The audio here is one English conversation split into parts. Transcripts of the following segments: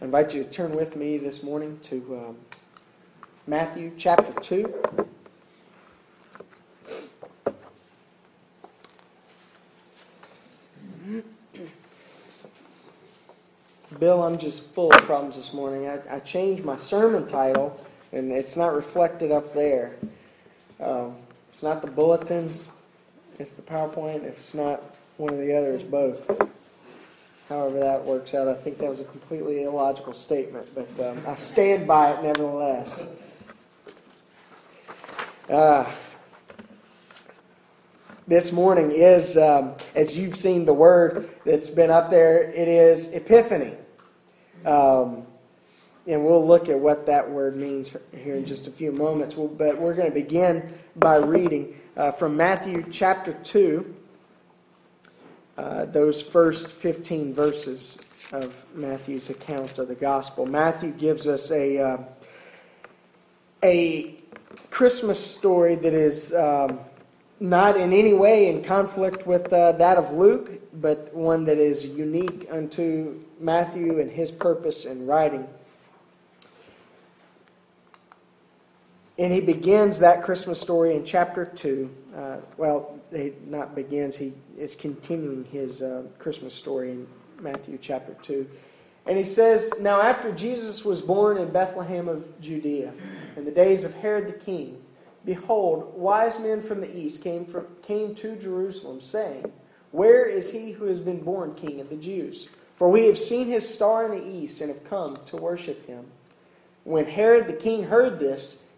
I invite you to turn with me this morning to um, Matthew chapter 2. Bill, I'm just full of problems this morning. I, I changed my sermon title, and it's not reflected up there. Um, it's not the bulletins, it's the PowerPoint. If it's not one or the other, it's both. However, that works out. I think that was a completely illogical statement, but um, I stand by it nevertheless. Uh, this morning is, um, as you've seen the word that's been up there, it is Epiphany. Um, and we'll look at what that word means here in just a few moments. But we're going to begin by reading uh, from Matthew chapter 2, uh, those first 15 verses of Matthew's account of the gospel. Matthew gives us a, uh, a Christmas story that is um, not in any way in conflict with uh, that of Luke, but one that is unique unto Matthew and his purpose in writing. And he begins that Christmas story in chapter 2. Uh, well, he not begins, he is continuing his uh, Christmas story in Matthew chapter 2. And he says, Now after Jesus was born in Bethlehem of Judea, in the days of Herod the king, behold, wise men from the east came, from, came to Jerusalem, saying, Where is he who has been born king of the Jews? For we have seen his star in the east and have come to worship him. When Herod the king heard this,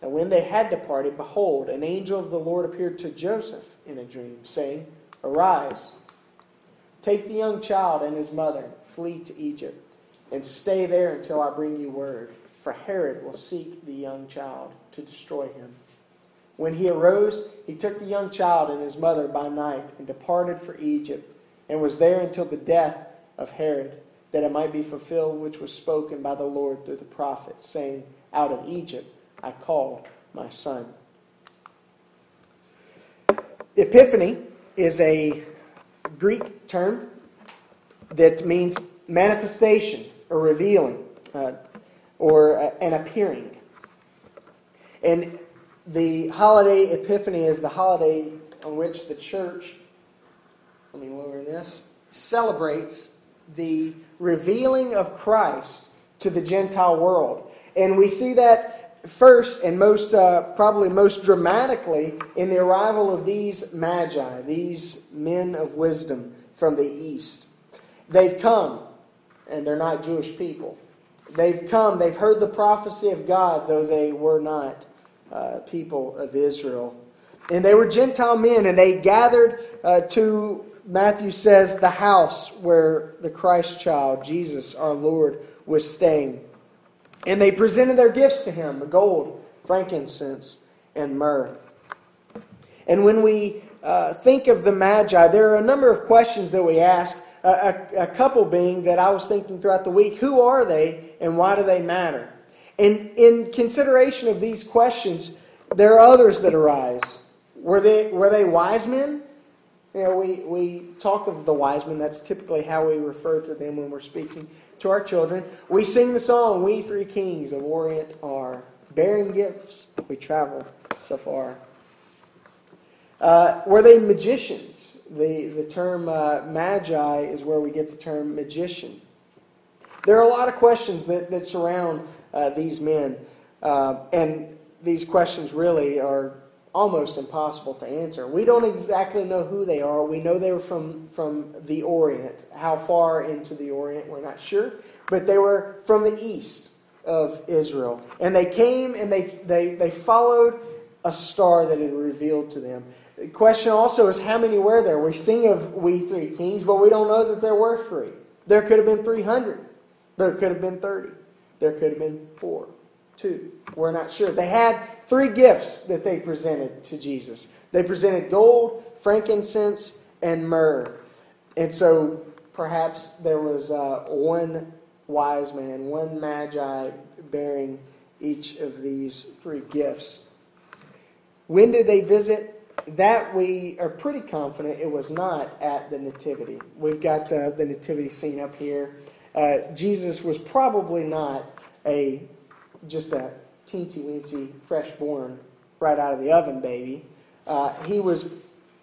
And when they had departed, behold, an angel of the Lord appeared to Joseph in a dream, saying, Arise, take the young child and his mother, flee to Egypt, and stay there until I bring you word. For Herod will seek the young child to destroy him. When he arose, he took the young child and his mother by night and departed for Egypt, and was there until the death of Herod, that it might be fulfilled which was spoken by the Lord through the prophet, saying, Out of Egypt I called my son. Epiphany is a Greek term that means manifestation or revealing uh, or uh, an appearing. And the holiday Epiphany is the holiday on which the church, let me lower this, celebrates the revealing of Christ to the Gentile world. And we see that first and most uh, probably most dramatically in the arrival of these magi, these men of wisdom from the east. They've come, and they're not Jewish people. They've come, they've heard the prophecy of God, though they were not uh, people of Israel. And they were Gentile men, and they gathered uh, to, Matthew says, the house where the Christ child, Jesus our Lord, was staying. And they presented their gifts to him the gold, frankincense, and myrrh. And when we uh, think of the Magi, there are a number of questions that we ask. A, a, a, couple being that I was thinking throughout the week who are they and why do they matter? And in consideration of these questions, there are others that arise. Were they, were they wise men? You know, we, we talk of the wise men. That's typically how we refer to them when we're speaking to our children. We sing the song, We Three Kings of Orient are bearing gifts. We travel so far. Uh, were they magicians? The, the term uh, magi is where we get the term magician. There are a lot of questions that, that surround uh, these men, uh, and these questions really are almost impossible to answer. We don't exactly know who they are. We know they were from, from the Orient. How far into the Orient, we're not sure. But they were from the east of Israel. And they came and they, they, they followed a star that had revealed to them. The question also is how many were there? We sing of we three kings, but we don't know that there were three. There could have been 300. There could have been 30. There could have been four two. We're not sure. They had three gifts that they presented to Jesus. They presented gold, frankincense, and myrrh. And so perhaps there was uh, one wise man, one magi bearing each of these three gifts. When did they visit? That we are pretty confident it was not at the Nativity. We've got uh, the Nativity scene up here. Uh, Jesus was probably not a just a teensy weensy, fresh born, right out of the oven baby. Uh, he was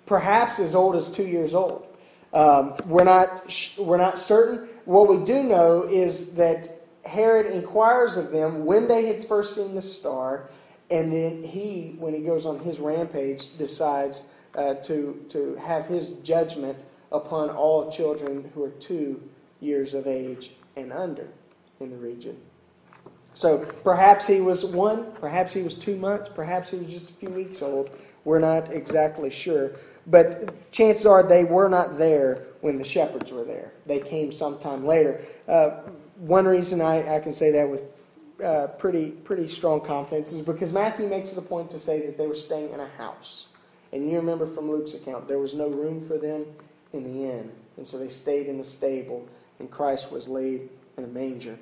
perhaps as old as two years old. Um, we're not we're not certain. What we do know is that Herod inquires of them when they had first seen the star, and then he, when he goes on his rampage, decides uh, to to have his judgment upon all children who are two years of age and under in the region. So perhaps he was one, perhaps he was two months, perhaps he was just a few weeks old. We're not exactly sure. But chances are they were not there when the shepherds were there. They came sometime later. Uh, one reason I, I, can say that with uh, pretty, pretty strong confidence is because Matthew makes a point to say that they were staying in a house. And you remember from Luke's account, there was no room for them in the inn. And so they stayed in the stable, and Christ was laid in a manger.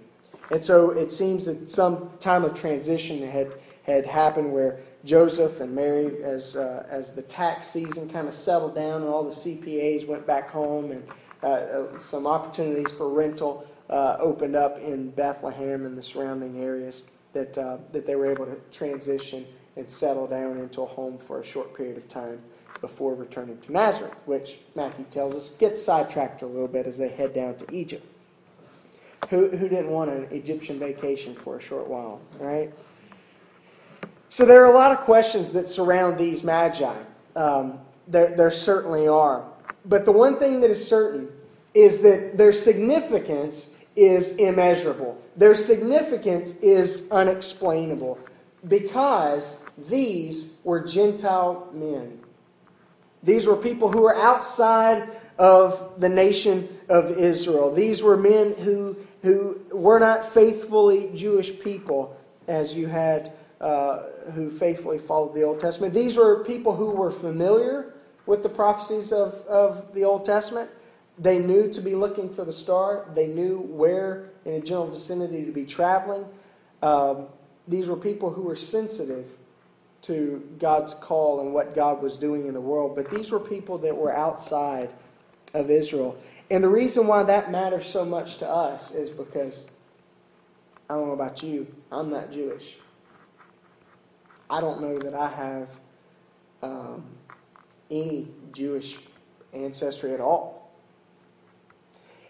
And so it seems that some time of transition had, had happened where Joseph and Mary, as, uh, as the tax season kind of settled down and all the CPAs went back home and uh, uh, some opportunities for rental uh, opened up in Bethlehem and the surrounding areas, that, uh, that they were able to transition and settle down into a home for a short period of time before returning to Nazareth, which Matthew tells us gets sidetracked a little bit as they head down to Egypt. Who, who didn't want an Egyptian vacation for a short while, right? So there are a lot of questions that surround these magi. Um, there, there certainly are. But the one thing that is certain is that their significance is immeasurable. Their significance is unexplainable because these were Gentile men. These were people who were outside of the nation of Israel. These were men who who were not faithfully Jewish people as you had uh, who faithfully followed the Old Testament. These were people who were familiar with the prophecies of, of the Old Testament. They knew to be looking for the star, they knew where in a general vicinity to be traveling. Um, these were people who were sensitive to God's call and what God was doing in the world, but these were people that were outside of Israel. And the reason why that matters so much to us is because I don't know about you, I'm not Jewish. I don't know that I have um, any Jewish ancestry at all.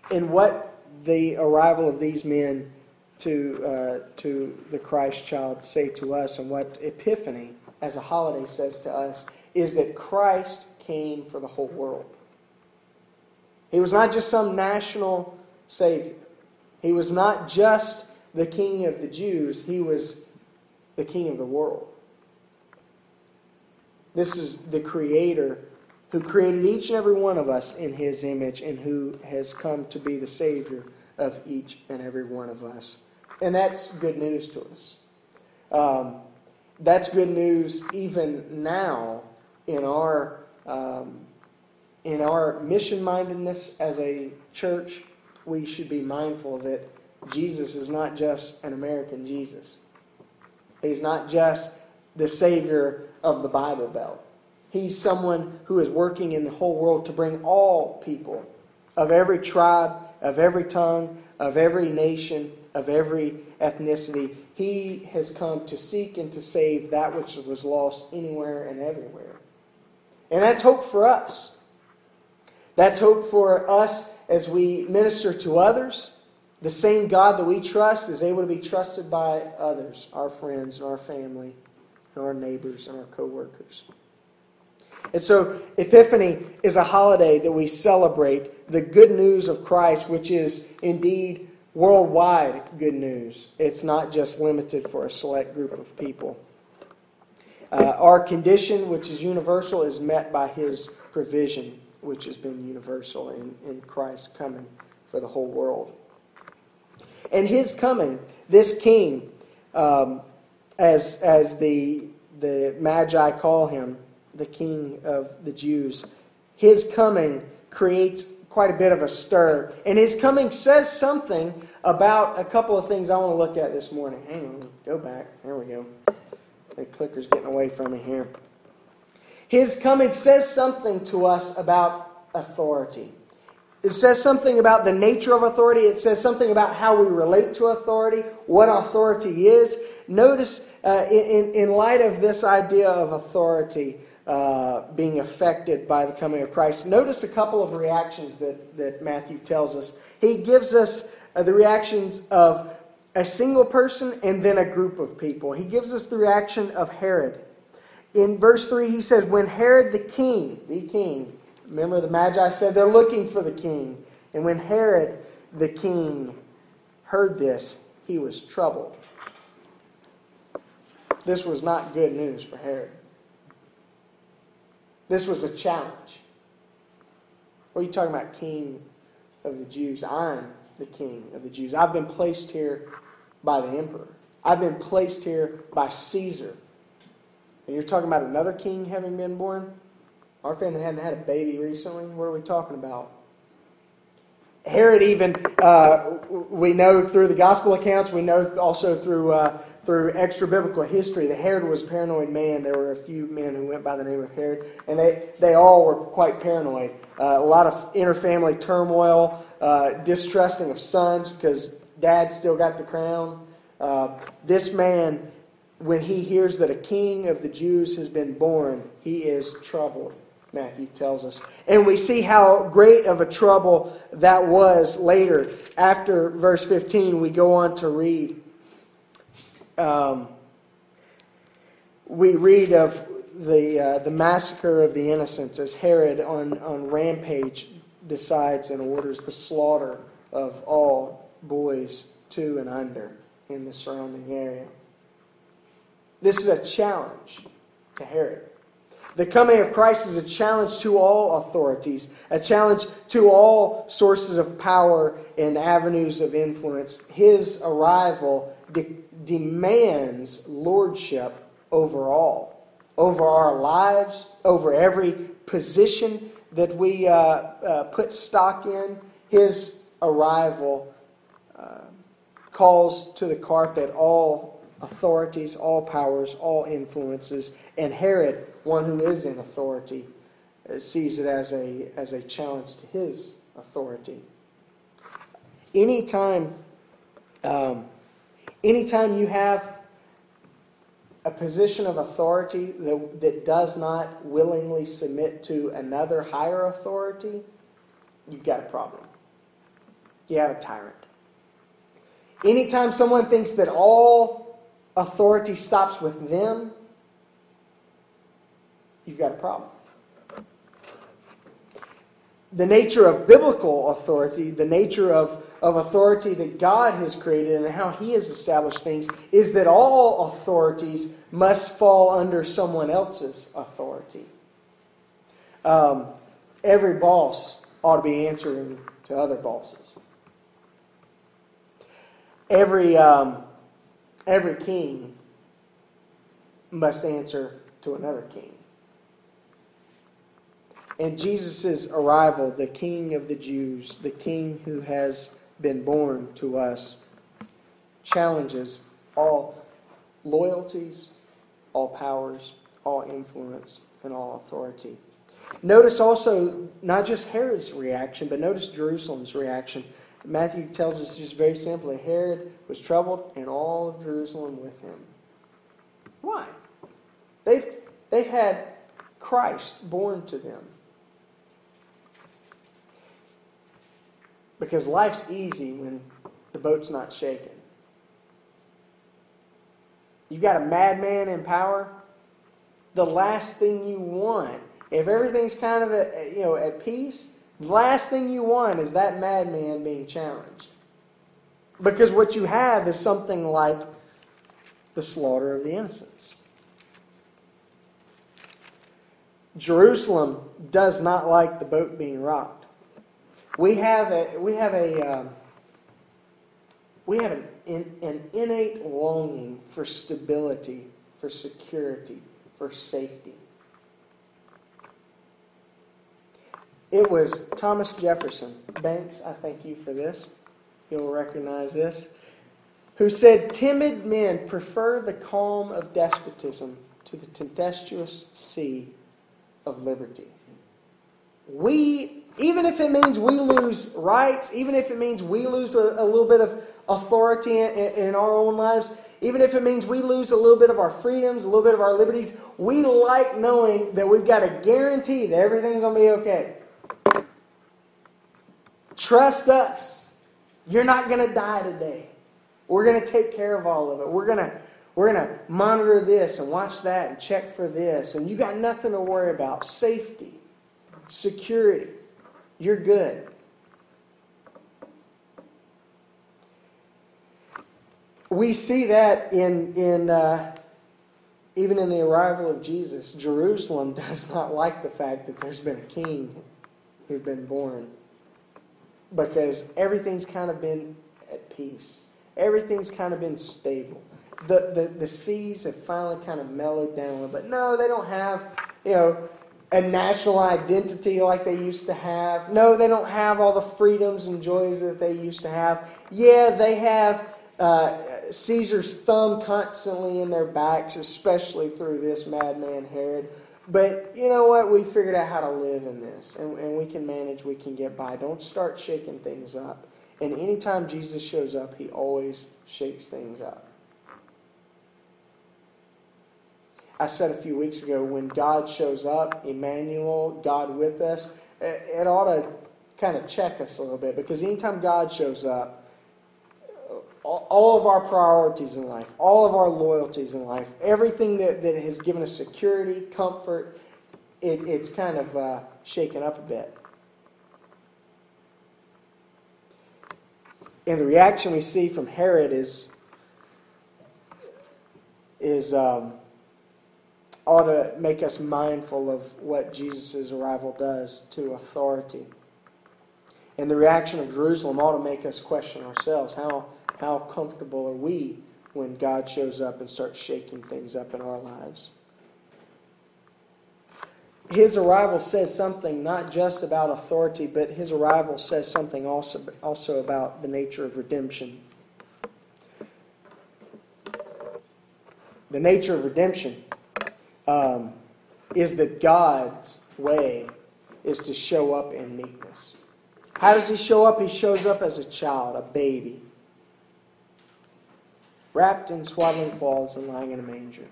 And what the arrival of these men to, uh, to the Christ child say to us, and what Epiphany as a holiday says to us, is that Christ came for the whole world. He was not just some national Savior. He was not just the King of the Jews, he was the King of the world. This is the Creator who created each and every one of us in His image and who has come to be the Savior of each and every one of us. And that's good news to us. Um, that's good news even now in our um, in our mission mindedness as a church, we should be mindful that Jesus is not just an American Jesus. He's not just the Savior of the Bible Belt. He's someone who is working in the whole world to bring all people of every tribe, of every tongue, of every nation, of every ethnicity. He has come to seek and to save that which was lost anywhere and everywhere. And that's hope for us. That's hope for us as we minister to others. The same God that we trust is able to be trusted by others, our friends and our family, our neighbors and our co-workers. And so, Epiphany is a holiday that we celebrate the good news of Christ, which is indeed worldwide good news. It's not just limited for a select group of people. Uh, our condition, which is universal, is met by His provision, which has been universal in, in Christ coming for the whole world. And His coming, this King, um, as, as the, the Magi call him, the king of the Jews. His coming creates quite a bit of a stir. And his coming says something about a couple of things I want to look at this morning. Hang on, go back. There we go. The clicker's getting away from me here. His coming says something to us about authority. It says something about the nature of authority. It says something about how we relate to authority, what authority is. Notice, uh, in, in light of this idea of authority, uh, being affected by the coming of Christ. Notice a couple of reactions that, that Matthew tells us. He gives us uh, the reactions of a single person and then a group of people. He gives us the reaction of Herod. In verse 3, he says, When Herod the king, the king, remember the Magi said they're looking for the king. And when Herod the king heard this, he was troubled. This was not good news for Herod. This was a challenge. What are you talking about, king of the Jews? I'm the king of the Jews. I've been placed here by the emperor. I've been placed here by Caesar. And you're talking about another king having been born? Our family hadn't had a baby recently. What are we talking about? Herod, even, uh, we know through the gospel accounts, we know also through uh, through extra biblical history that Herod was a paranoid man. There were a few men who went by the name of Herod, and they, they all were quite paranoid. Uh, a lot of interfamily turmoil, uh, distrusting of sons because dad still got the crown. Uh, this man, when he hears that a king of the Jews has been born, he is troubled. Matthew tells us. And we see how great of a trouble that was later. After verse 15, we go on to read um, we read of the, uh, the massacre of the innocents as Herod on, on rampage decides and orders the slaughter of all boys two and under in the surrounding area. This is a challenge to Herod. The coming of Christ is a challenge to all authorities, a challenge to all sources of power and avenues of influence. His arrival de- demands lordship over all, over our lives, over every position that we uh, uh, put stock in. His arrival uh, calls to the carpet all authorities, all powers, all influences, and Herod, one who is in authority, uh, sees it as a, as a challenge to his authority. Anytime um, Anytime you have a position of authority that, that does not willingly submit to another higher authority, you've got a problem. You have a tyrant. Anytime someone thinks that all authority stops with them, you've got a problem the nature of biblical authority, the nature of, of authority that God has created and how He has established things, is that all authorities must fall under someone else's authority. Um, every boss ought to be answering to other bosses. Every, um, every king must answer to another king. And Jesus' arrival, the King of the Jews, the King who has been born to us, challenges all loyalties, all powers, all influence, and all authority. Notice also not just Herod's reaction, but notice Jerusalem's reaction. Matthew tells us just very simply Herod was troubled, and all of Jerusalem with him. Why? They've, they've had Christ born to them. Because life's easy when the boat's not shaken. You've got a madman in power. The last thing you want, if everything's kind of at, you know at peace, last thing you want is that madman being challenged. Because what you have is something like the slaughter of the innocents. Jerusalem does not like the boat being rocked. We have a we have a um, we have an, in, an innate longing for stability, for security, for safety. It was Thomas Jefferson. Banks, I thank you for this. You'll recognize this. Who said, Timid men prefer the calm of despotism to the tempestuous sea of liberty. We, even if it means we lose rights, even if it means we lose a, a little bit of authority in, in our own lives, even if it means we lose a little bit of our freedoms, a little bit of our liberties, we like knowing that we've got a guarantee that everything's going to be okay. Trust us. You're not going to die today. We're going to take care of all of it. We're going to we're going to monitor this and watch that and check for this. And you got nothing to worry about. Safety, security. You're good. We see that in, in uh, even in the arrival of Jesus. Jerusalem does not like the fact that there's been a king who's been born because everything's kind of been at peace. Everything's kind of been stable. The, the, the seas have finally kind of mellowed down But. No, they don't have, you know, a national identity like they used to have. No, they don't have all the freedoms and joys that they used to have. Yeah, they have uh, Caesar's thumb constantly in their backs, especially through this madman Herod. But you know what? We figured out how to live in this, and, and we can manage, we can get by. Don't start shaking things up. And anytime Jesus shows up, he always shakes things up. I said a few weeks ago when God shows up, Emmanuel, God with us, it ought to kind of check us a little bit because anytime God shows up, all of our priorities in life, all of our loyalties in life, everything that, that has given us security, comfort, it, it's kind of uh, shaken up a bit. And the reaction we see from Herod is, is um, ought to make us mindful of what Jesus' arrival does to authority. And the reaction of Jerusalem ought to make us question ourselves how how comfortable are we when God shows up and starts shaking things up in our lives? His arrival says something not just about authority, but his arrival says something also, also about the nature of redemption. The nature of redemption um, is that God's way is to show up in meekness. How does he show up? He shows up as a child, a baby wrapped in swaddling cloths and lying in a manger.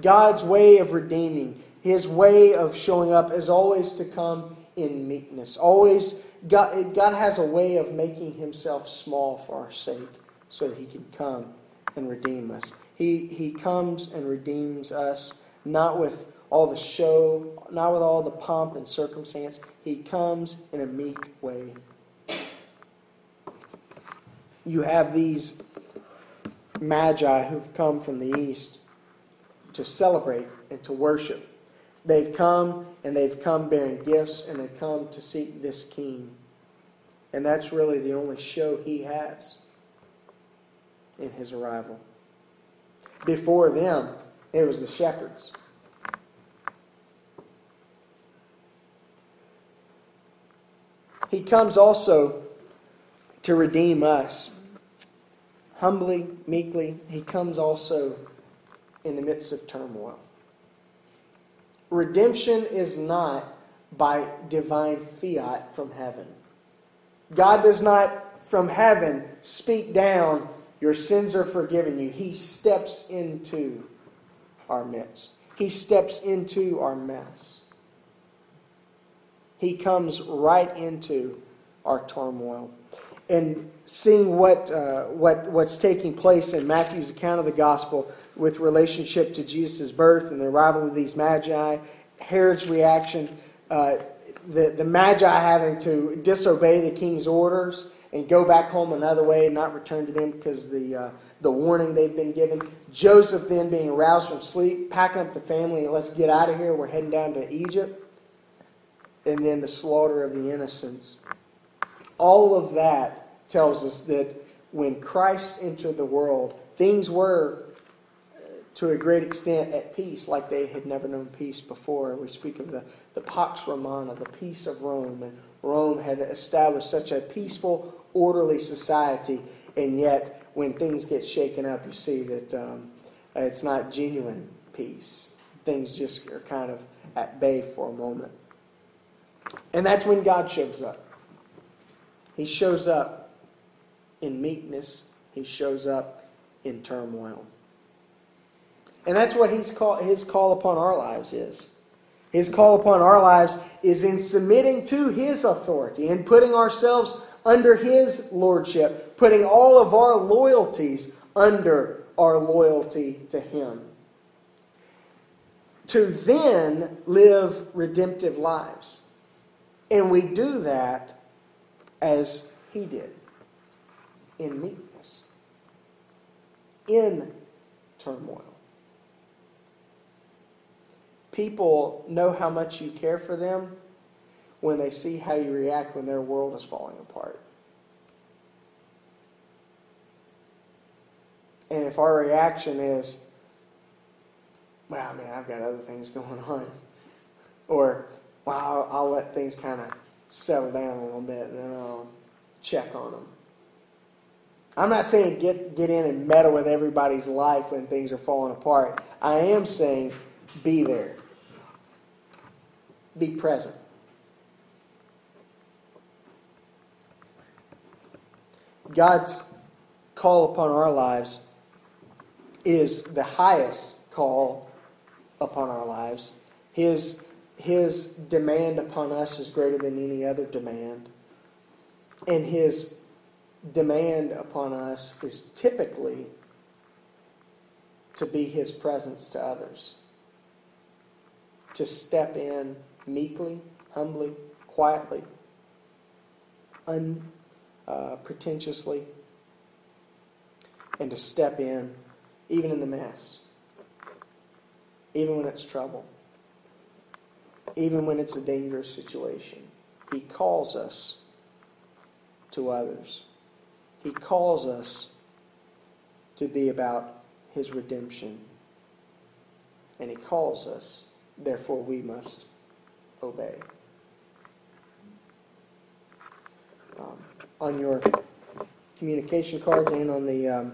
God's way of redeeming, his way of showing up is always to come in meekness. Always, God, God has a way of making himself small for our sake so that he can come and redeem us. He, he comes and redeems us not with all the show, not with all the pomp and circumstance. He comes in a meek way. You have these magi who've come from the east to celebrate and to worship. They've come and they've come bearing gifts and they've come to seek this king. And that's really the only show he has in his arrival. Before them, it was the shepherds. He comes also to redeem us humbly, meekly, he comes also in the midst of turmoil. redemption is not by divine fiat from heaven. God does not from heaven speak down, your sins are forgiven you. He steps into our midst, He steps into our mess. He comes right into our turmoil. And seeing what, uh, what, what's taking place in Matthew's account of the gospel with relationship to Jesus' birth and the arrival of these magi, Herod's reaction, uh, the, the magi having to disobey the king's orders and go back home another way and not return to them because the, uh, the warning they've been given. Joseph then being aroused from sleep, packing up the family, and let's get out of here. We're heading down to Egypt. And then the slaughter of the innocents. All of that tells us that when Christ entered the world, things were to a great extent at peace like they had never known peace before. We speak of the, the Pax Romana, the peace of Rome. And Rome had established such a peaceful, orderly society, and yet when things get shaken up, you see that um, it's not genuine peace. Things just are kind of at bay for a moment. And that's when God shows up. He shows up in meekness, He shows up in turmoil. And that's what he's call, his call upon our lives is. His call upon our lives is in submitting to his authority and putting ourselves under his lordship, putting all of our loyalties under our loyalty to him. To then live redemptive lives. And we do that as he did in meekness, in turmoil people know how much you care for them when they see how you react when their world is falling apart. And if our reaction is, wow, mean, I've got other things going on, or, wow, I'll, I'll let things kind of settle down a little bit and then I'll check on them. I'm not saying get, get in and meddle with everybody's life when things are falling apart. I am saying be there be present. God's call upon our lives is the highest call upon our lives. His, his demand upon us is greater than any other demand. And his demand upon us is typically to be his presence to others, to step in meekly, humbly, quietly, unpretentiously, uh, and to step in even in the mess, even when it's trouble, even when it's a dangerous situation. He calls us to others. He calls us to be about his redemption. And he calls us, therefore we must obey. Um, on your communication cards and on the, um,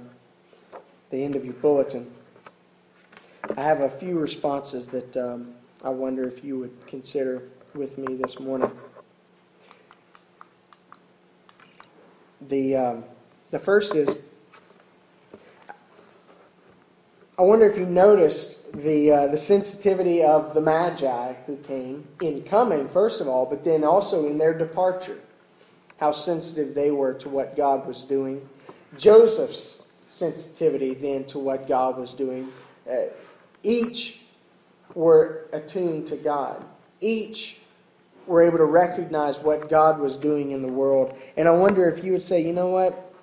the end of your bulletin, I have a few responses that um, I wonder if you would consider with me this morning. The, um, the first is I wonder if you noticed the, uh, the sensitivity of the Magi who came in coming, first of all, but then also in their departure. How sensitive they were to what God was doing. Joseph's sensitivity then to what God was doing. Uh, each were attuned to God. Each were able to recognize what God was doing in the world. And I wonder if you would say, you know what?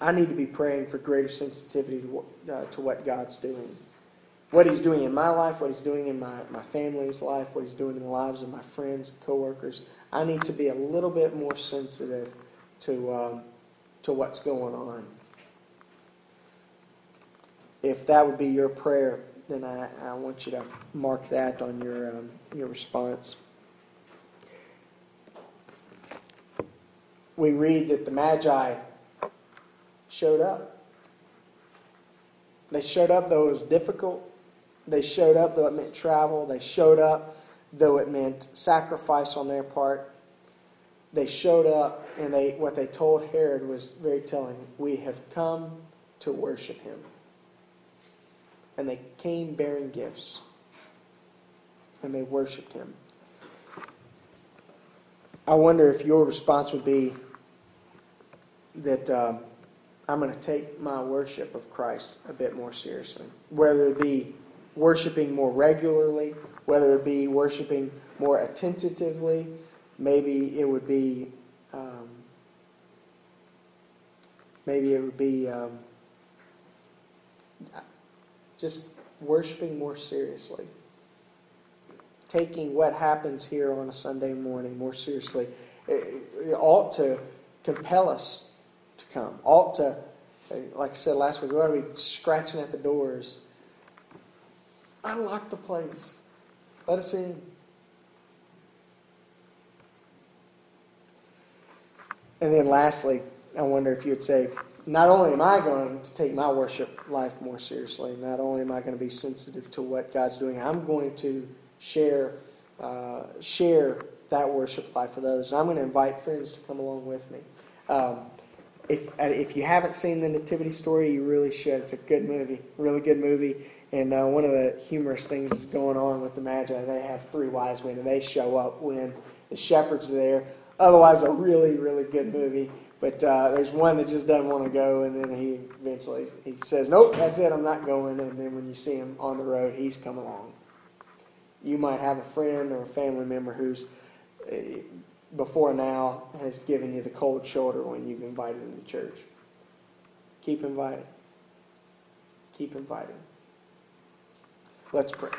I need to be praying for greater sensitivity to, uh, to what God's doing. What He's doing in my life, what He's doing in my, my family's life, what He's doing in the lives of my friends, coworkers. I need to be a little bit more sensitive to, um, to what's going on. If that would be your prayer, then I, I want you to mark that on your, um, your response. We read that the Magi showed up. They showed up, though it was difficult. They showed up, though it meant travel. They showed up, though it meant sacrifice on their part. They showed up, and they what they told Herod was very telling. We have come to worship him. And they came bearing gifts, and they worshiped him. I wonder if your response would be that um, I'm going to take my worship of Christ a bit more seriously. Whether it be worshiping more regularly, whether it be worshiping more attentively, maybe it would be, um, maybe it would be um, just worshiping more seriously. Taking what happens here on a Sunday morning more seriously. It, it ought to compel us to come. Ought to, like I said last week, we ought to be scratching at the doors. Unlock the place. Let us in. And then lastly, I wonder if you would say, not only am I going to take my worship life more seriously, not only am I going to be sensitive to what God's doing, I'm going to share uh, share that worship life with others. I'm going to invite friends to come along with me. Um, if if you haven't seen the Nativity story, you really should. It's a good movie, really good movie. And uh, one of the humorous things is going on with the Magi. They have three wise men, and they show up when the shepherds are there. Otherwise, a really, really good movie. But uh, there's one that just doesn't want to go, and then he eventually he says, "Nope, that's it. I'm not going." And then when you see him on the road, he's come along. You might have a friend or a family member who's uh, before now has given you the cold shoulder when you've invited them to church. Keep inviting. Keep inviting. Let's pray.